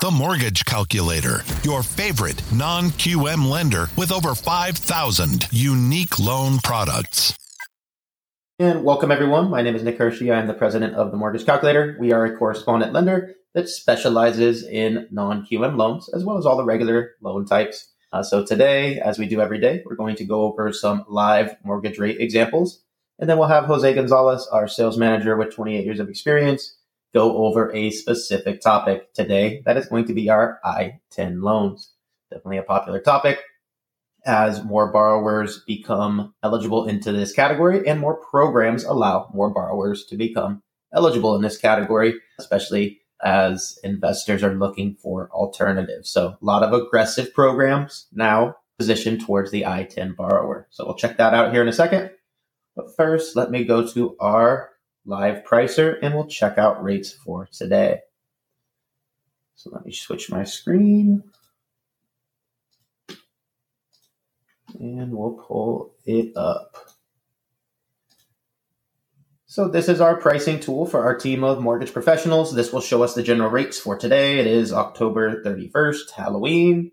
The Mortgage Calculator, your favorite non QM lender with over 5,000 unique loan products. And welcome, everyone. My name is Nick Hershey. I am the president of the Mortgage Calculator. We are a correspondent lender that specializes in non QM loans as well as all the regular loan types. Uh, so, today, as we do every day, we're going to go over some live mortgage rate examples. And then we'll have Jose Gonzalez, our sales manager with 28 years of experience, go over a specific topic today. That is going to be our I 10 loans. Definitely a popular topic as more borrowers become eligible into this category and more programs allow more borrowers to become eligible in this category, especially as investors are looking for alternatives. So a lot of aggressive programs now positioned towards the ITIN borrower. So we'll check that out here in a second. But first, let me go to our live pricer and we'll check out rates for today. So let me switch my screen. And we'll pull it up. So this is our pricing tool for our team of mortgage professionals. This will show us the general rates for today. It is October 31st, Halloween.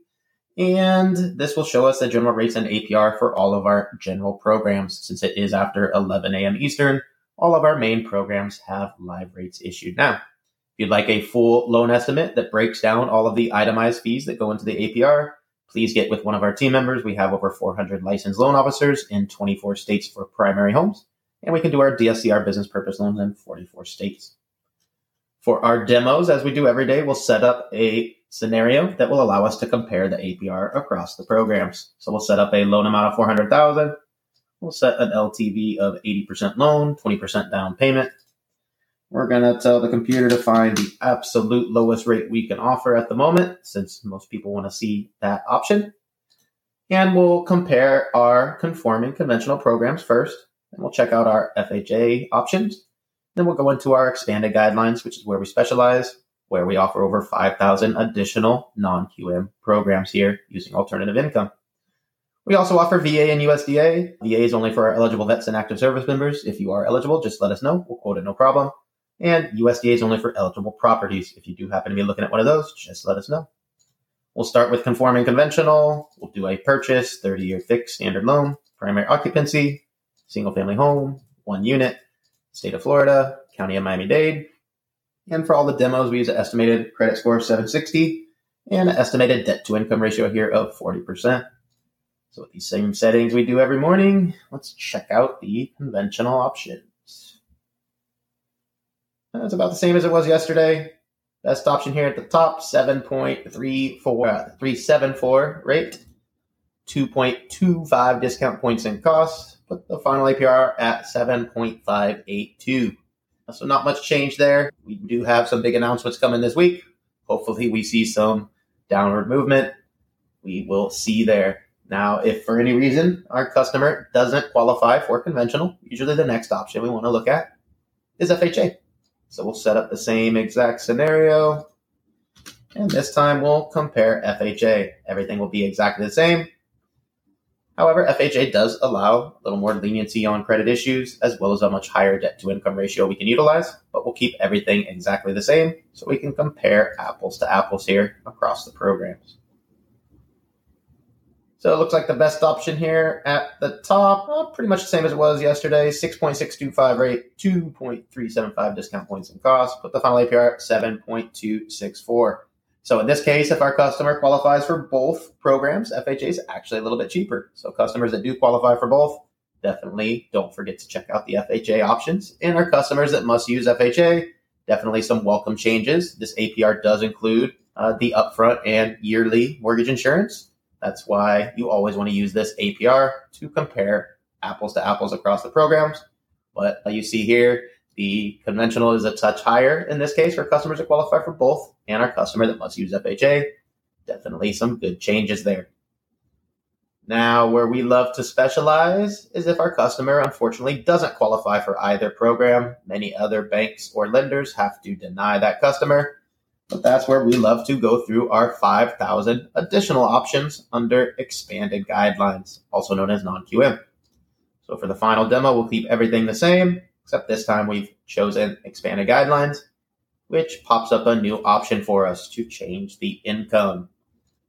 And this will show us the general rates and APR for all of our general programs. Since it is after 11 a.m. Eastern, all of our main programs have live rates issued now. If you'd like a full loan estimate that breaks down all of the itemized fees that go into the APR, please get with one of our team members. We have over 400 licensed loan officers in 24 states for primary homes, and we can do our DSCR business purpose loans in 44 states. For our demos, as we do every day, we'll set up a scenario that will allow us to compare the APR across the programs. So we'll set up a loan amount of 400,000. We'll set an LTV of 80% loan, 20% down payment. We're going to tell the computer to find the absolute lowest rate we can offer at the moment, since most people want to see that option. And we'll compare our conforming conventional programs first, and we'll check out our FHA options. Then we'll go into our expanded guidelines, which is where we specialize where we offer over 5,000 additional non QM programs here using alternative income. We also offer VA and USDA. VA is only for eligible vets and active service members. If you are eligible, just let us know. We'll quote it no problem. And USDA is only for eligible properties. If you do happen to be looking at one of those, just let us know. We'll start with conforming conventional. We'll do a purchase, 30 year fixed standard loan, primary occupancy, single family home, one unit, state of Florida, county of Miami Dade, and for all the demos, we use an estimated credit score of 760 and an estimated debt to income ratio here of 40%. So with these same settings we do every morning, let's check out the conventional options. That's about the same as it was yesterday. Best option here at the top, 7.34, uh, rate, 2.25 discount points and costs, put the final APR at 7.582. So not much change there. We do have some big announcements coming this week. Hopefully we see some downward movement. We will see there. Now, if for any reason our customer doesn't qualify for conventional, usually the next option we want to look at is FHA. So we'll set up the same exact scenario. And this time we'll compare FHA. Everything will be exactly the same. However, FHA does allow a little more leniency on credit issues as well as a much higher debt to income ratio we can utilize, but we'll keep everything exactly the same so we can compare apples to apples here across the programs. So it looks like the best option here at the top, uh, pretty much the same as it was yesterday 6.625 rate, 2.375 discount points and cost, put the final APR at 7.264. So in this case, if our customer qualifies for both programs, FHA is actually a little bit cheaper. So customers that do qualify for both, definitely don't forget to check out the FHA options. And our customers that must use FHA, definitely some welcome changes. This APR does include uh, the upfront and yearly mortgage insurance. That's why you always want to use this APR to compare apples to apples across the programs. But you see here, the conventional is a touch higher in this case for customers that qualify for both and our customer that must use FHA. Definitely some good changes there. Now, where we love to specialize is if our customer unfortunately doesn't qualify for either program. Many other banks or lenders have to deny that customer, but that's where we love to go through our 5,000 additional options under expanded guidelines, also known as non QM. So for the final demo, we'll keep everything the same except this time we've chosen expanded guidelines. which pops up a new option for us to change the income.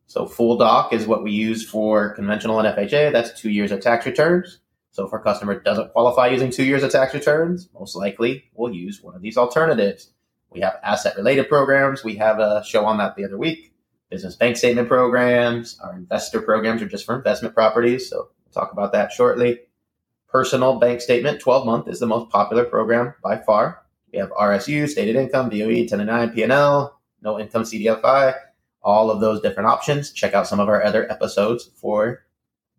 So full doc is what we use for conventional and FHA. That's two years of tax returns. So if our customer doesn't qualify using two years of tax returns, most likely we'll use one of these alternatives. We have asset related programs. We have a show on that the other week. Business bank statement programs. Our investor programs are just for investment properties. So we'll talk about that shortly. Personal bank statement, 12 month is the most popular program by far. We have RSU, stated income, DOE, 1099, PNL, no income CDFI, all of those different options. Check out some of our other episodes for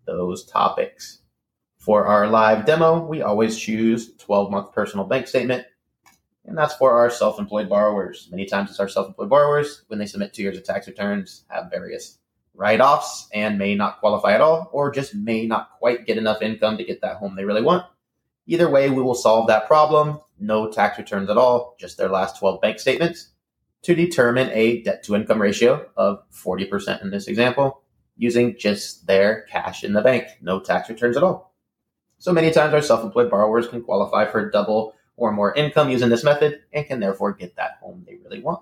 those topics. For our live demo, we always choose 12 month personal bank statement, and that's for our self employed borrowers. Many times it's our self employed borrowers when they submit two years of tax returns, have various write offs, and may not qualify at all, or just may not quite get enough income to get that home they really want. Either way, we will solve that problem. No tax returns at all, just their last 12 bank statements to determine a debt to income ratio of 40% in this example using just their cash in the bank, no tax returns at all. So many times our self employed borrowers can qualify for double or more income using this method and can therefore get that home they really want.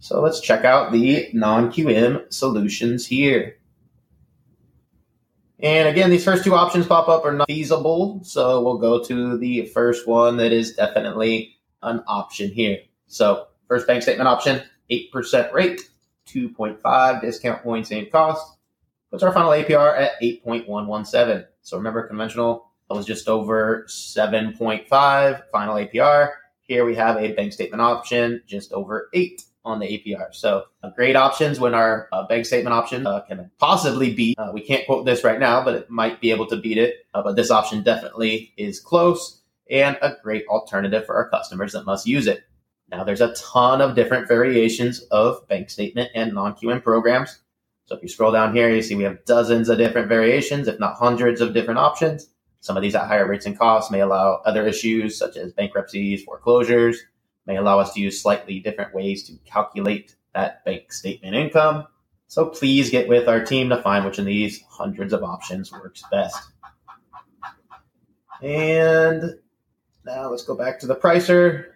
So let's check out the non QM solutions here. And again, these first two options pop up are not feasible. So we'll go to the first one that is definitely an option here. So first bank statement option, 8% rate, 2.5 discount points and cost. Puts our final APR at 8.117. So remember, conventional was just over 7.5 final APR. Here we have a bank statement option just over 8 on the APR. So uh, great options when our uh, bank statement option uh, can possibly beat. Uh, we can't quote this right now, but it might be able to beat it. Uh, but this option definitely is close and a great alternative for our customers that must use it. Now there's a ton of different variations of bank statement and non-QM programs. So if you scroll down here, you see we have dozens of different variations, if not hundreds of different options. Some of these at higher rates and costs may allow other issues such as bankruptcies, foreclosures, may allow us to use slightly different ways to calculate that bank statement income. So please get with our team to find which of these hundreds of options works best. And now let's go back to the pricer.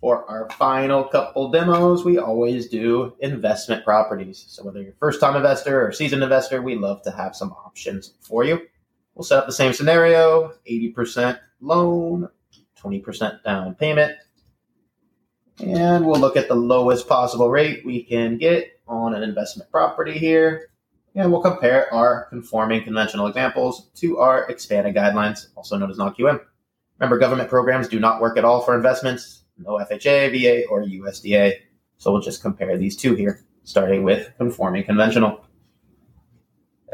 For our final couple demos, we always do investment properties. So whether you're a first time investor or seasoned investor, we love to have some options for you. We'll set up the same scenario 80% loan, 20% down payment. And we'll look at the lowest possible rate we can get on an investment property here. And we'll compare our conforming conventional examples to our expanded guidelines, also known as non QM. Remember, government programs do not work at all for investments no FHA, VA, or USDA. So we'll just compare these two here, starting with conforming conventional.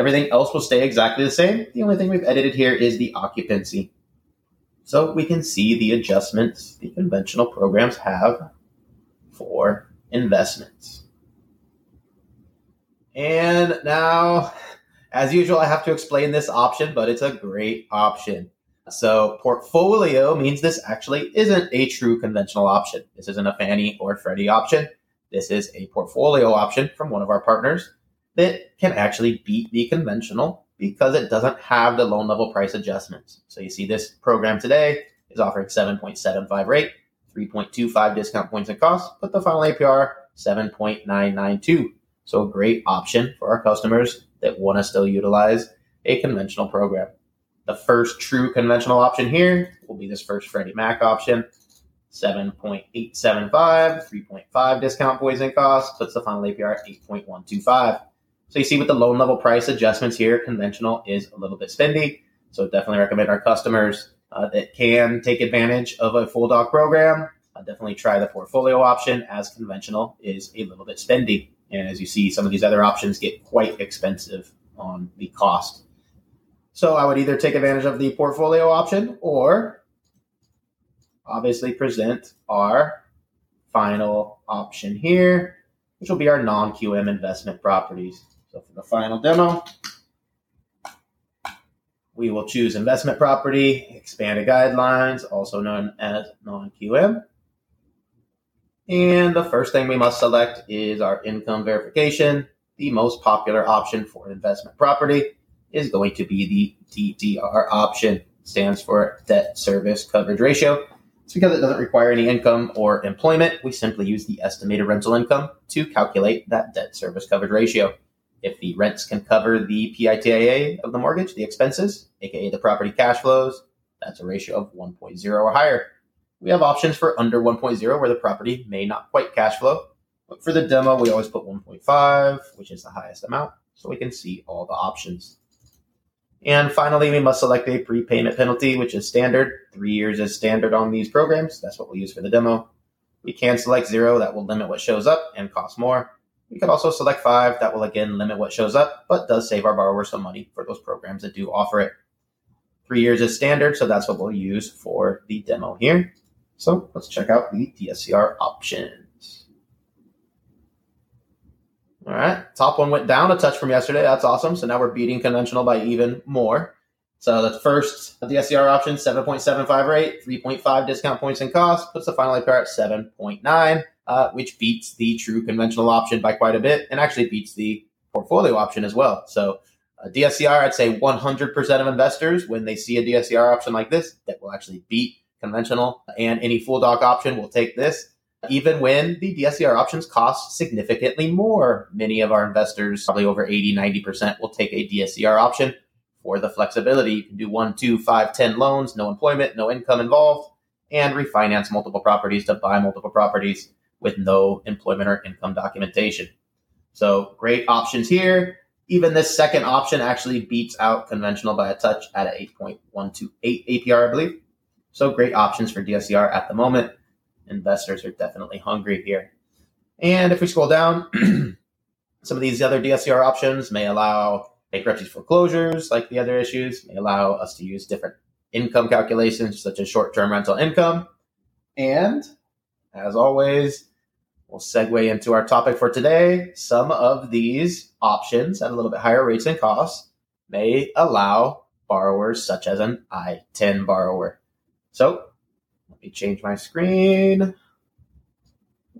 Everything else will stay exactly the same. The only thing we've edited here is the occupancy. So we can see the adjustments the conventional programs have for investments. And now, as usual, I have to explain this option, but it's a great option. So portfolio means this actually isn't a true conventional option. This isn't a Fannie or Freddie option. This is a portfolio option from one of our partners that can actually beat the conventional because it doesn't have the loan level price adjustments. So you see this program today is offering 7.75 rate, 3.25 discount points and costs, but the final APR 7.992. So a great option for our customers that want to still utilize a conventional program. The first true conventional option here will be this first Freddie Mac option. 7.875, 3.5 discount points and cost, puts the final APR at 8.125. So you see with the loan level price adjustments here, conventional is a little bit spendy. So definitely recommend our customers uh, that can take advantage of a full doc program. Uh, definitely try the portfolio option as conventional is a little bit spendy. And as you see, some of these other options get quite expensive on the cost. So I would either take advantage of the portfolio option or obviously present our final option here, which will be our non QM investment properties. So for the final demo, we will choose investment property, expanded guidelines, also known as non QM. And the first thing we must select is our income verification, the most popular option for investment property is going to be the DSCR option. Stands for debt service coverage ratio. It's because it doesn't require any income or employment. We simply use the estimated rental income to calculate that debt service coverage ratio. If the rents can cover the PITIA of the mortgage, the expenses, aka the property cash flows, that's a ratio of 1.0 or higher. We have options for under 1.0 where the property may not quite cash flow. But for the demo, we always put 1.5, which is the highest amount, so we can see all the options. And finally, we must select a prepayment penalty, which is standard. Three years is standard on these programs. That's what we'll use for the demo. We can select zero, that will limit what shows up and cost more. We could also select five, that will again limit what shows up, but does save our borrower some money for those programs that do offer it. Three years is standard, so that's what we'll use for the demo here. So let's check out the DSCR options. All right. Top one went down a touch from yesterday. That's awesome. So now we're beating conventional by even more. So the first DSCR option, 7.75 rate, 3.5 discount points in cost, puts the final APR at 7.9, uh, which beats the true conventional option by quite a bit and actually beats the portfolio option as well. So uh, DSCR, I'd say 100% of investors, when they see a DSCR option like this, that will actually beat conventional and any full doc option will take this even when the DSCR options cost significantly more. Many of our investors, probably over 80, 90%, will take a DSCR option for the flexibility. You can do one, two, five, ten loans, no employment, no income involved, and refinance multiple properties to buy multiple properties with no employment or income documentation. So great options here. Even this second option actually beats out conventional by a touch at an 8.128 APR, I believe. So great options for DSCR at the moment investors are definitely hungry here. And if we scroll down, some of these other DSCR options may allow bankruptcy foreclosures, like the other issues, may allow us to use different income calculations, such as short term rental income. And as always, we'll segue into our topic for today. Some of these options at a little bit higher rates and costs may allow borrowers, such as an I 10 borrower. So let me change my screen.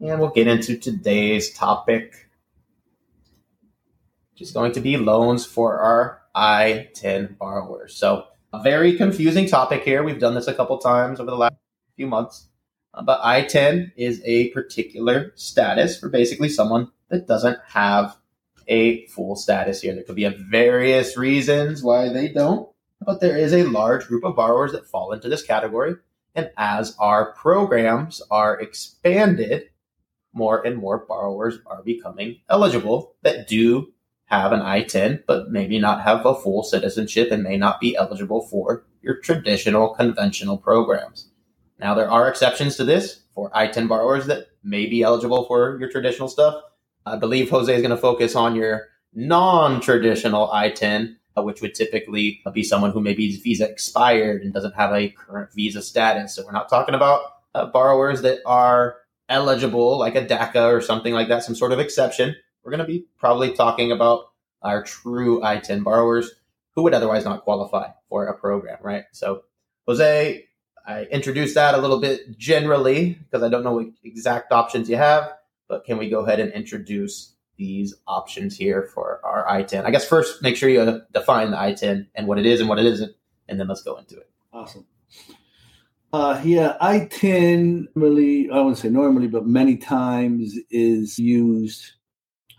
And we'll get into today's topic, which is going to be loans for our ITIN borrowers. So, a very confusing topic here. We've done this a couple times over the last few months. Uh, but ITIN is a particular status for basically someone that doesn't have a full status here. There could be various reasons why they don't, but there is a large group of borrowers that fall into this category. And as our programs are expanded, more and more borrowers are becoming eligible that do have an ITIN, but maybe not have a full citizenship and may not be eligible for your traditional conventional programs. Now, there are exceptions to this for ITIN borrowers that may be eligible for your traditional stuff. I believe Jose is going to focus on your non traditional ITIN uh, which would typically be someone who maybe visa expired and doesn't have a current visa status. So we're not talking about uh, borrowers that are eligible, like a DACA or something like that, some sort of exception. We're going to be probably talking about our true ITIN borrowers who would otherwise not qualify for a program, right? So, Jose, I introduced that a little bit generally because I don't know what exact options you have, but can we go ahead and introduce these options here for our ITIN. I guess first make sure you define the ITIN and what it is and what it isn't, and then let's go into it. Awesome. Uh, yeah, ITIN really, I wouldn't say normally, but many times is used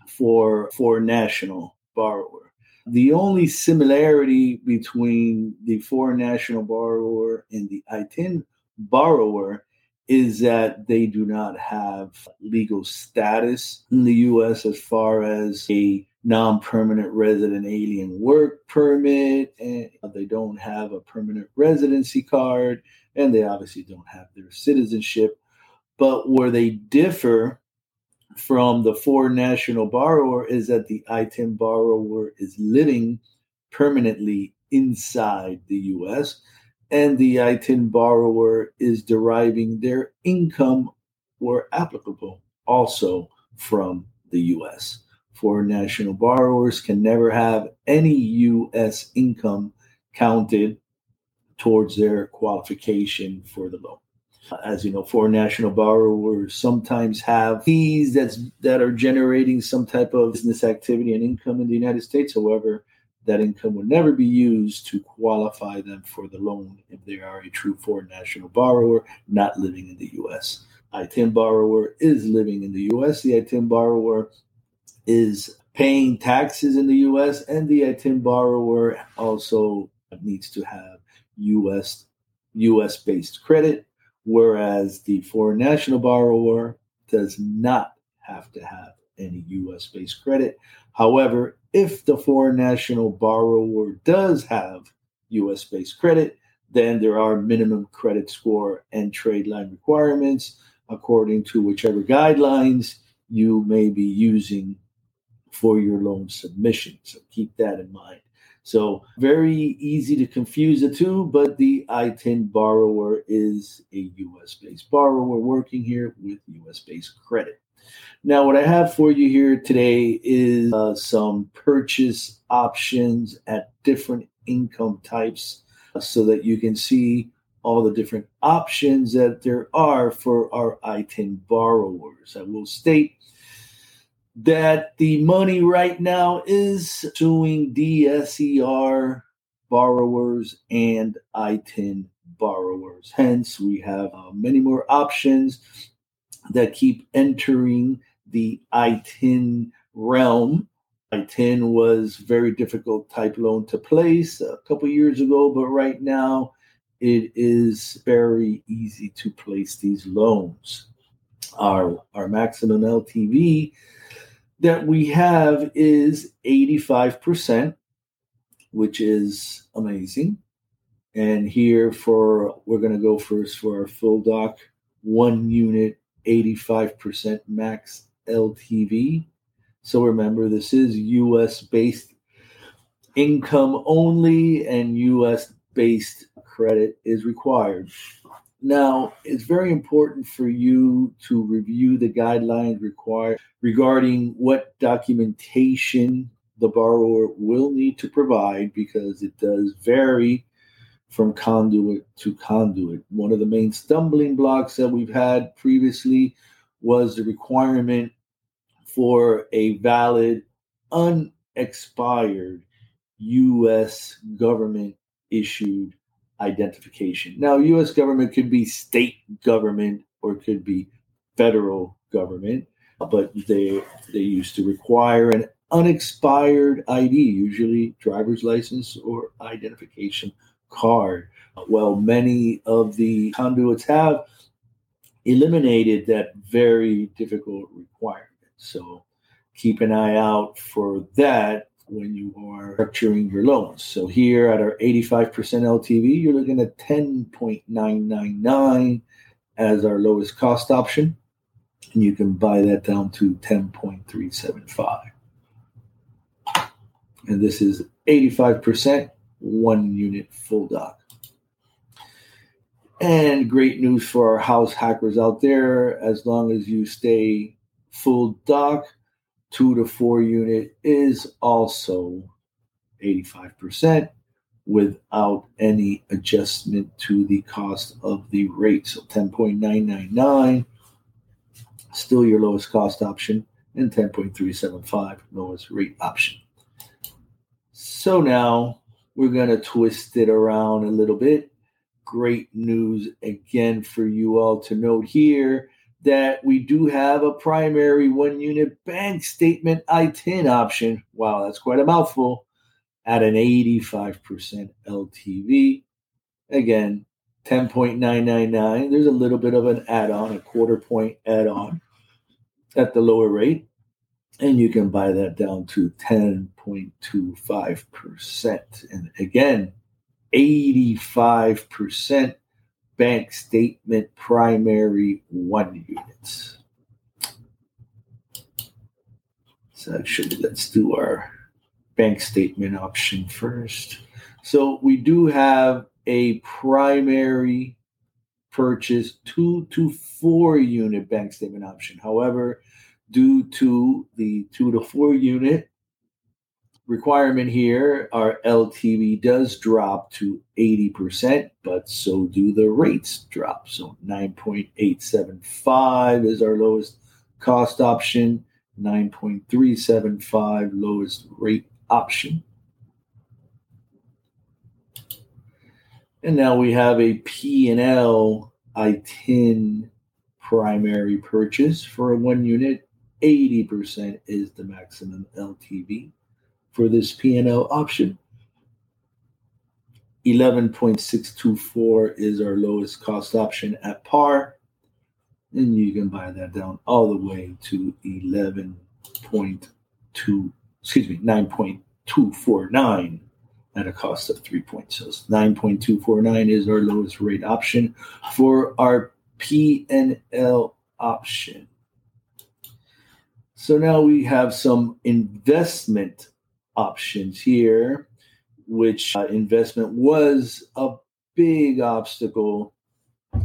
for for national borrower. The only similarity between the foreign national borrower and the ITIN borrower is that they do not have legal status in the U.S. as far as a non permanent resident alien work permit, and they don't have a permanent residency card, and they obviously don't have their citizenship. But where they differ from the foreign national borrower is that the ITIN borrower is living permanently inside the US and the ITIN borrower is deriving their income where applicable also from the U.S. Foreign national borrowers can never have any U.S. income counted towards their qualification for the loan. As you know, foreign national borrowers sometimes have fees that's that are generating some type of business activity and income in the United States. However, that income will never be used to qualify them for the loan if they are a true foreign national borrower not living in the U.S. ITIN borrower is living in the U.S. The ITIN borrower is paying taxes in the U.S. and the ITIN borrower also needs to have U.S. U.S. based credit, whereas the foreign national borrower does not have to have any U.S. based credit. However, if the foreign national borrower does have US based credit, then there are minimum credit score and trade line requirements according to whichever guidelines you may be using for your loan submission. So keep that in mind. So, very easy to confuse the two, but the ITIN borrower is a US based borrower working here with US based credit. Now, what I have for you here today is uh, some purchase options at different income types uh, so that you can see all the different options that there are for our ITIN borrowers. I will state that the money right now is suing DSCR borrowers and ITIN borrowers. Hence, we have uh, many more options that keep entering the ITIN realm. ITIN was very difficult type loan to place a couple years ago, but right now it is very easy to place these loans. Our, our maximum LTV that we have is 85%, which is amazing. And here for, we're going to go first for our full doc, one unit 85% max LTV. So remember, this is US based income only, and US based credit is required. Now, it's very important for you to review the guidelines required regarding what documentation the borrower will need to provide because it does vary from conduit to conduit. One of the main stumbling blocks that we've had previously was the requirement for a valid, unexpired U.S. government issued identification. Now, U.S. government could be state government or it could be federal government, but they they used to require an unexpired ID, usually driver's license or identification card. Well, many of the conduits have eliminated that very difficult requirement. So keep an eye out for that when you are structuring your loans. So here at our 85% LTV, you're looking at 10.999 as our lowest cost option. And you can buy that down to 10.375. And this is 85% one unit full doc. And great news for our house hackers out there. As long as you stay full doc, two to four unit is also 85% without any adjustment to the cost of the rate. So 10.999, still your lowest cost option, and 10.375, lowest rate option. So now we're going to twist it around a little bit. Great news again for you all to note here that we do have a primary one unit bank statement ITIN option. Wow, that's quite a mouthful at an 85% LTV. Again, 10.999. There's a little bit of an add on, a quarter point add on at the lower rate and you can buy that down to 10.25%. And again, 85% bank statement primary one units. So actually, let's do our bank statement option first. So we do have a primary purchase two to four unit bank statement option. However, due to the two to four unit requirement here, our LTV does drop to 80%, but so do the rates drop. So 9.875 is our lowest cost option, 9.375 lowest rate option. And now we have a P&L ITIN primary purchase for a one unit. 80% is the maximum LTV for this P&L option. 11.624 is our lowest cost option at par. And you can buy that down all the way to 11.2, excuse me, 9.249 at a cost of three points. So 9.249 is our lowest rate option for our PNL option. So now we have some investment options here, which uh, investment was a big obstacle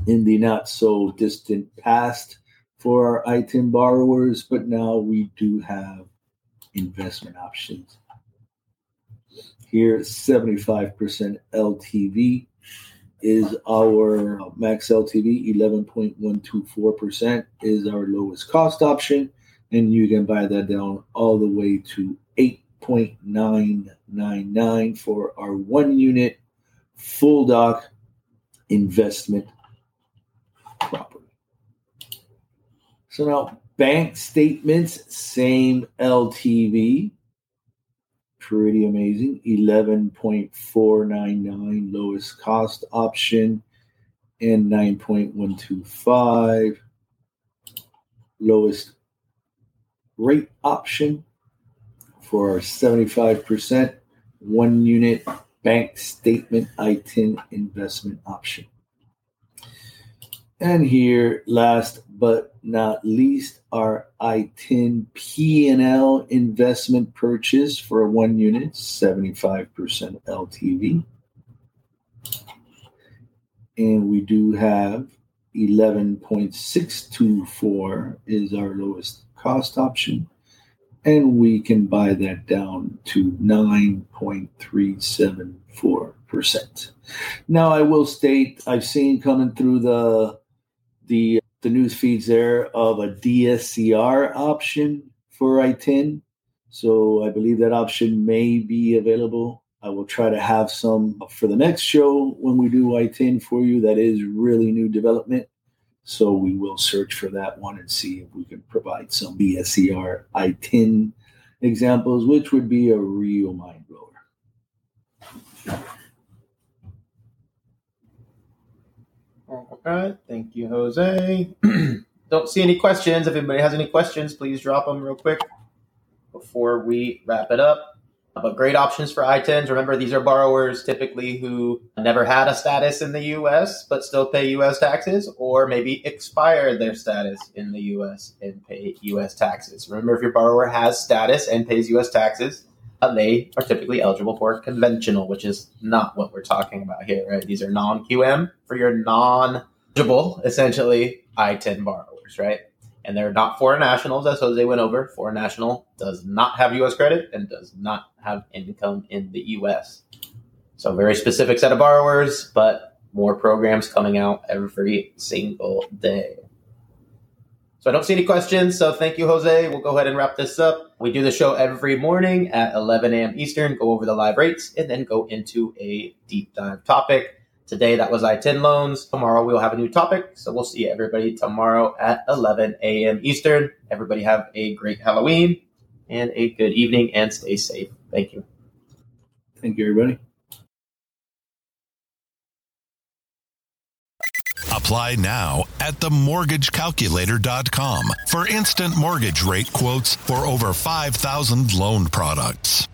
in the not so distant past for our ITIN borrowers, but now we do have investment options. Here, 75% LTV is our max LTV, 11.124% is our lowest cost option, and you can buy that down all the way to 8.999 for our one unit full doc investment property. So now bank statements, same LTV, pretty amazing. 11.499 lowest cost option and 9.125 lowest rate option for our 75% one unit bank statement ITIN investment option. And here, last but not least, our ITIN P&L investment purchase for one unit, 75% LTV. And we do have 11.624 is our lowest cost option. And we can buy that down to 9.374%. Now, I will state I've seen coming through the the the news feeds there of a DSCR option for ITIN. So I believe that option may be available. I will try to have some for the next show when we do ITIN for you. That is really new development. So we will search for that one and see if we can provide some DSCR ITIN examples, which would be a real mind blower. All right. Thank you, Jose. Don't see any questions. If anybody has any questions, please drop them real quick before we wrap it up. But great options for ITINs. Remember, these are borrowers typically who never had a status in the U.S. but still pay U.S. taxes, or maybe expired their status in the U.S. and pay U.S. taxes. Remember, if your borrower has status and pays U.S. taxes, uh, they are typically eligible for conventional, which is not what we're talking about here, right? These are non-QM for your non-eligible, essentially ITIN borrowers, right? And they're not foreign nationals, as Jose went over. Foreign national does not have U.S. credit and does not have income in the U.S. So very specific set of borrowers, but more programs coming out every single day. So I don't see any questions. So thank you, Jose. We'll go ahead and wrap this up. We do the show every morning at 11 a.m. Eastern, go over the live rates, and then go into a deep dive topic. Today, that was ITIN loans. Tomorrow, we'll have a new topic. So we'll see everybody tomorrow at 11 a.m. Eastern. Everybody have a great Halloween and a good evening and stay safe. Thank you. Thank you, everybody. Apply now at themortgagecalculator.com for instant mortgage rate quotes for over 5,000 loan products.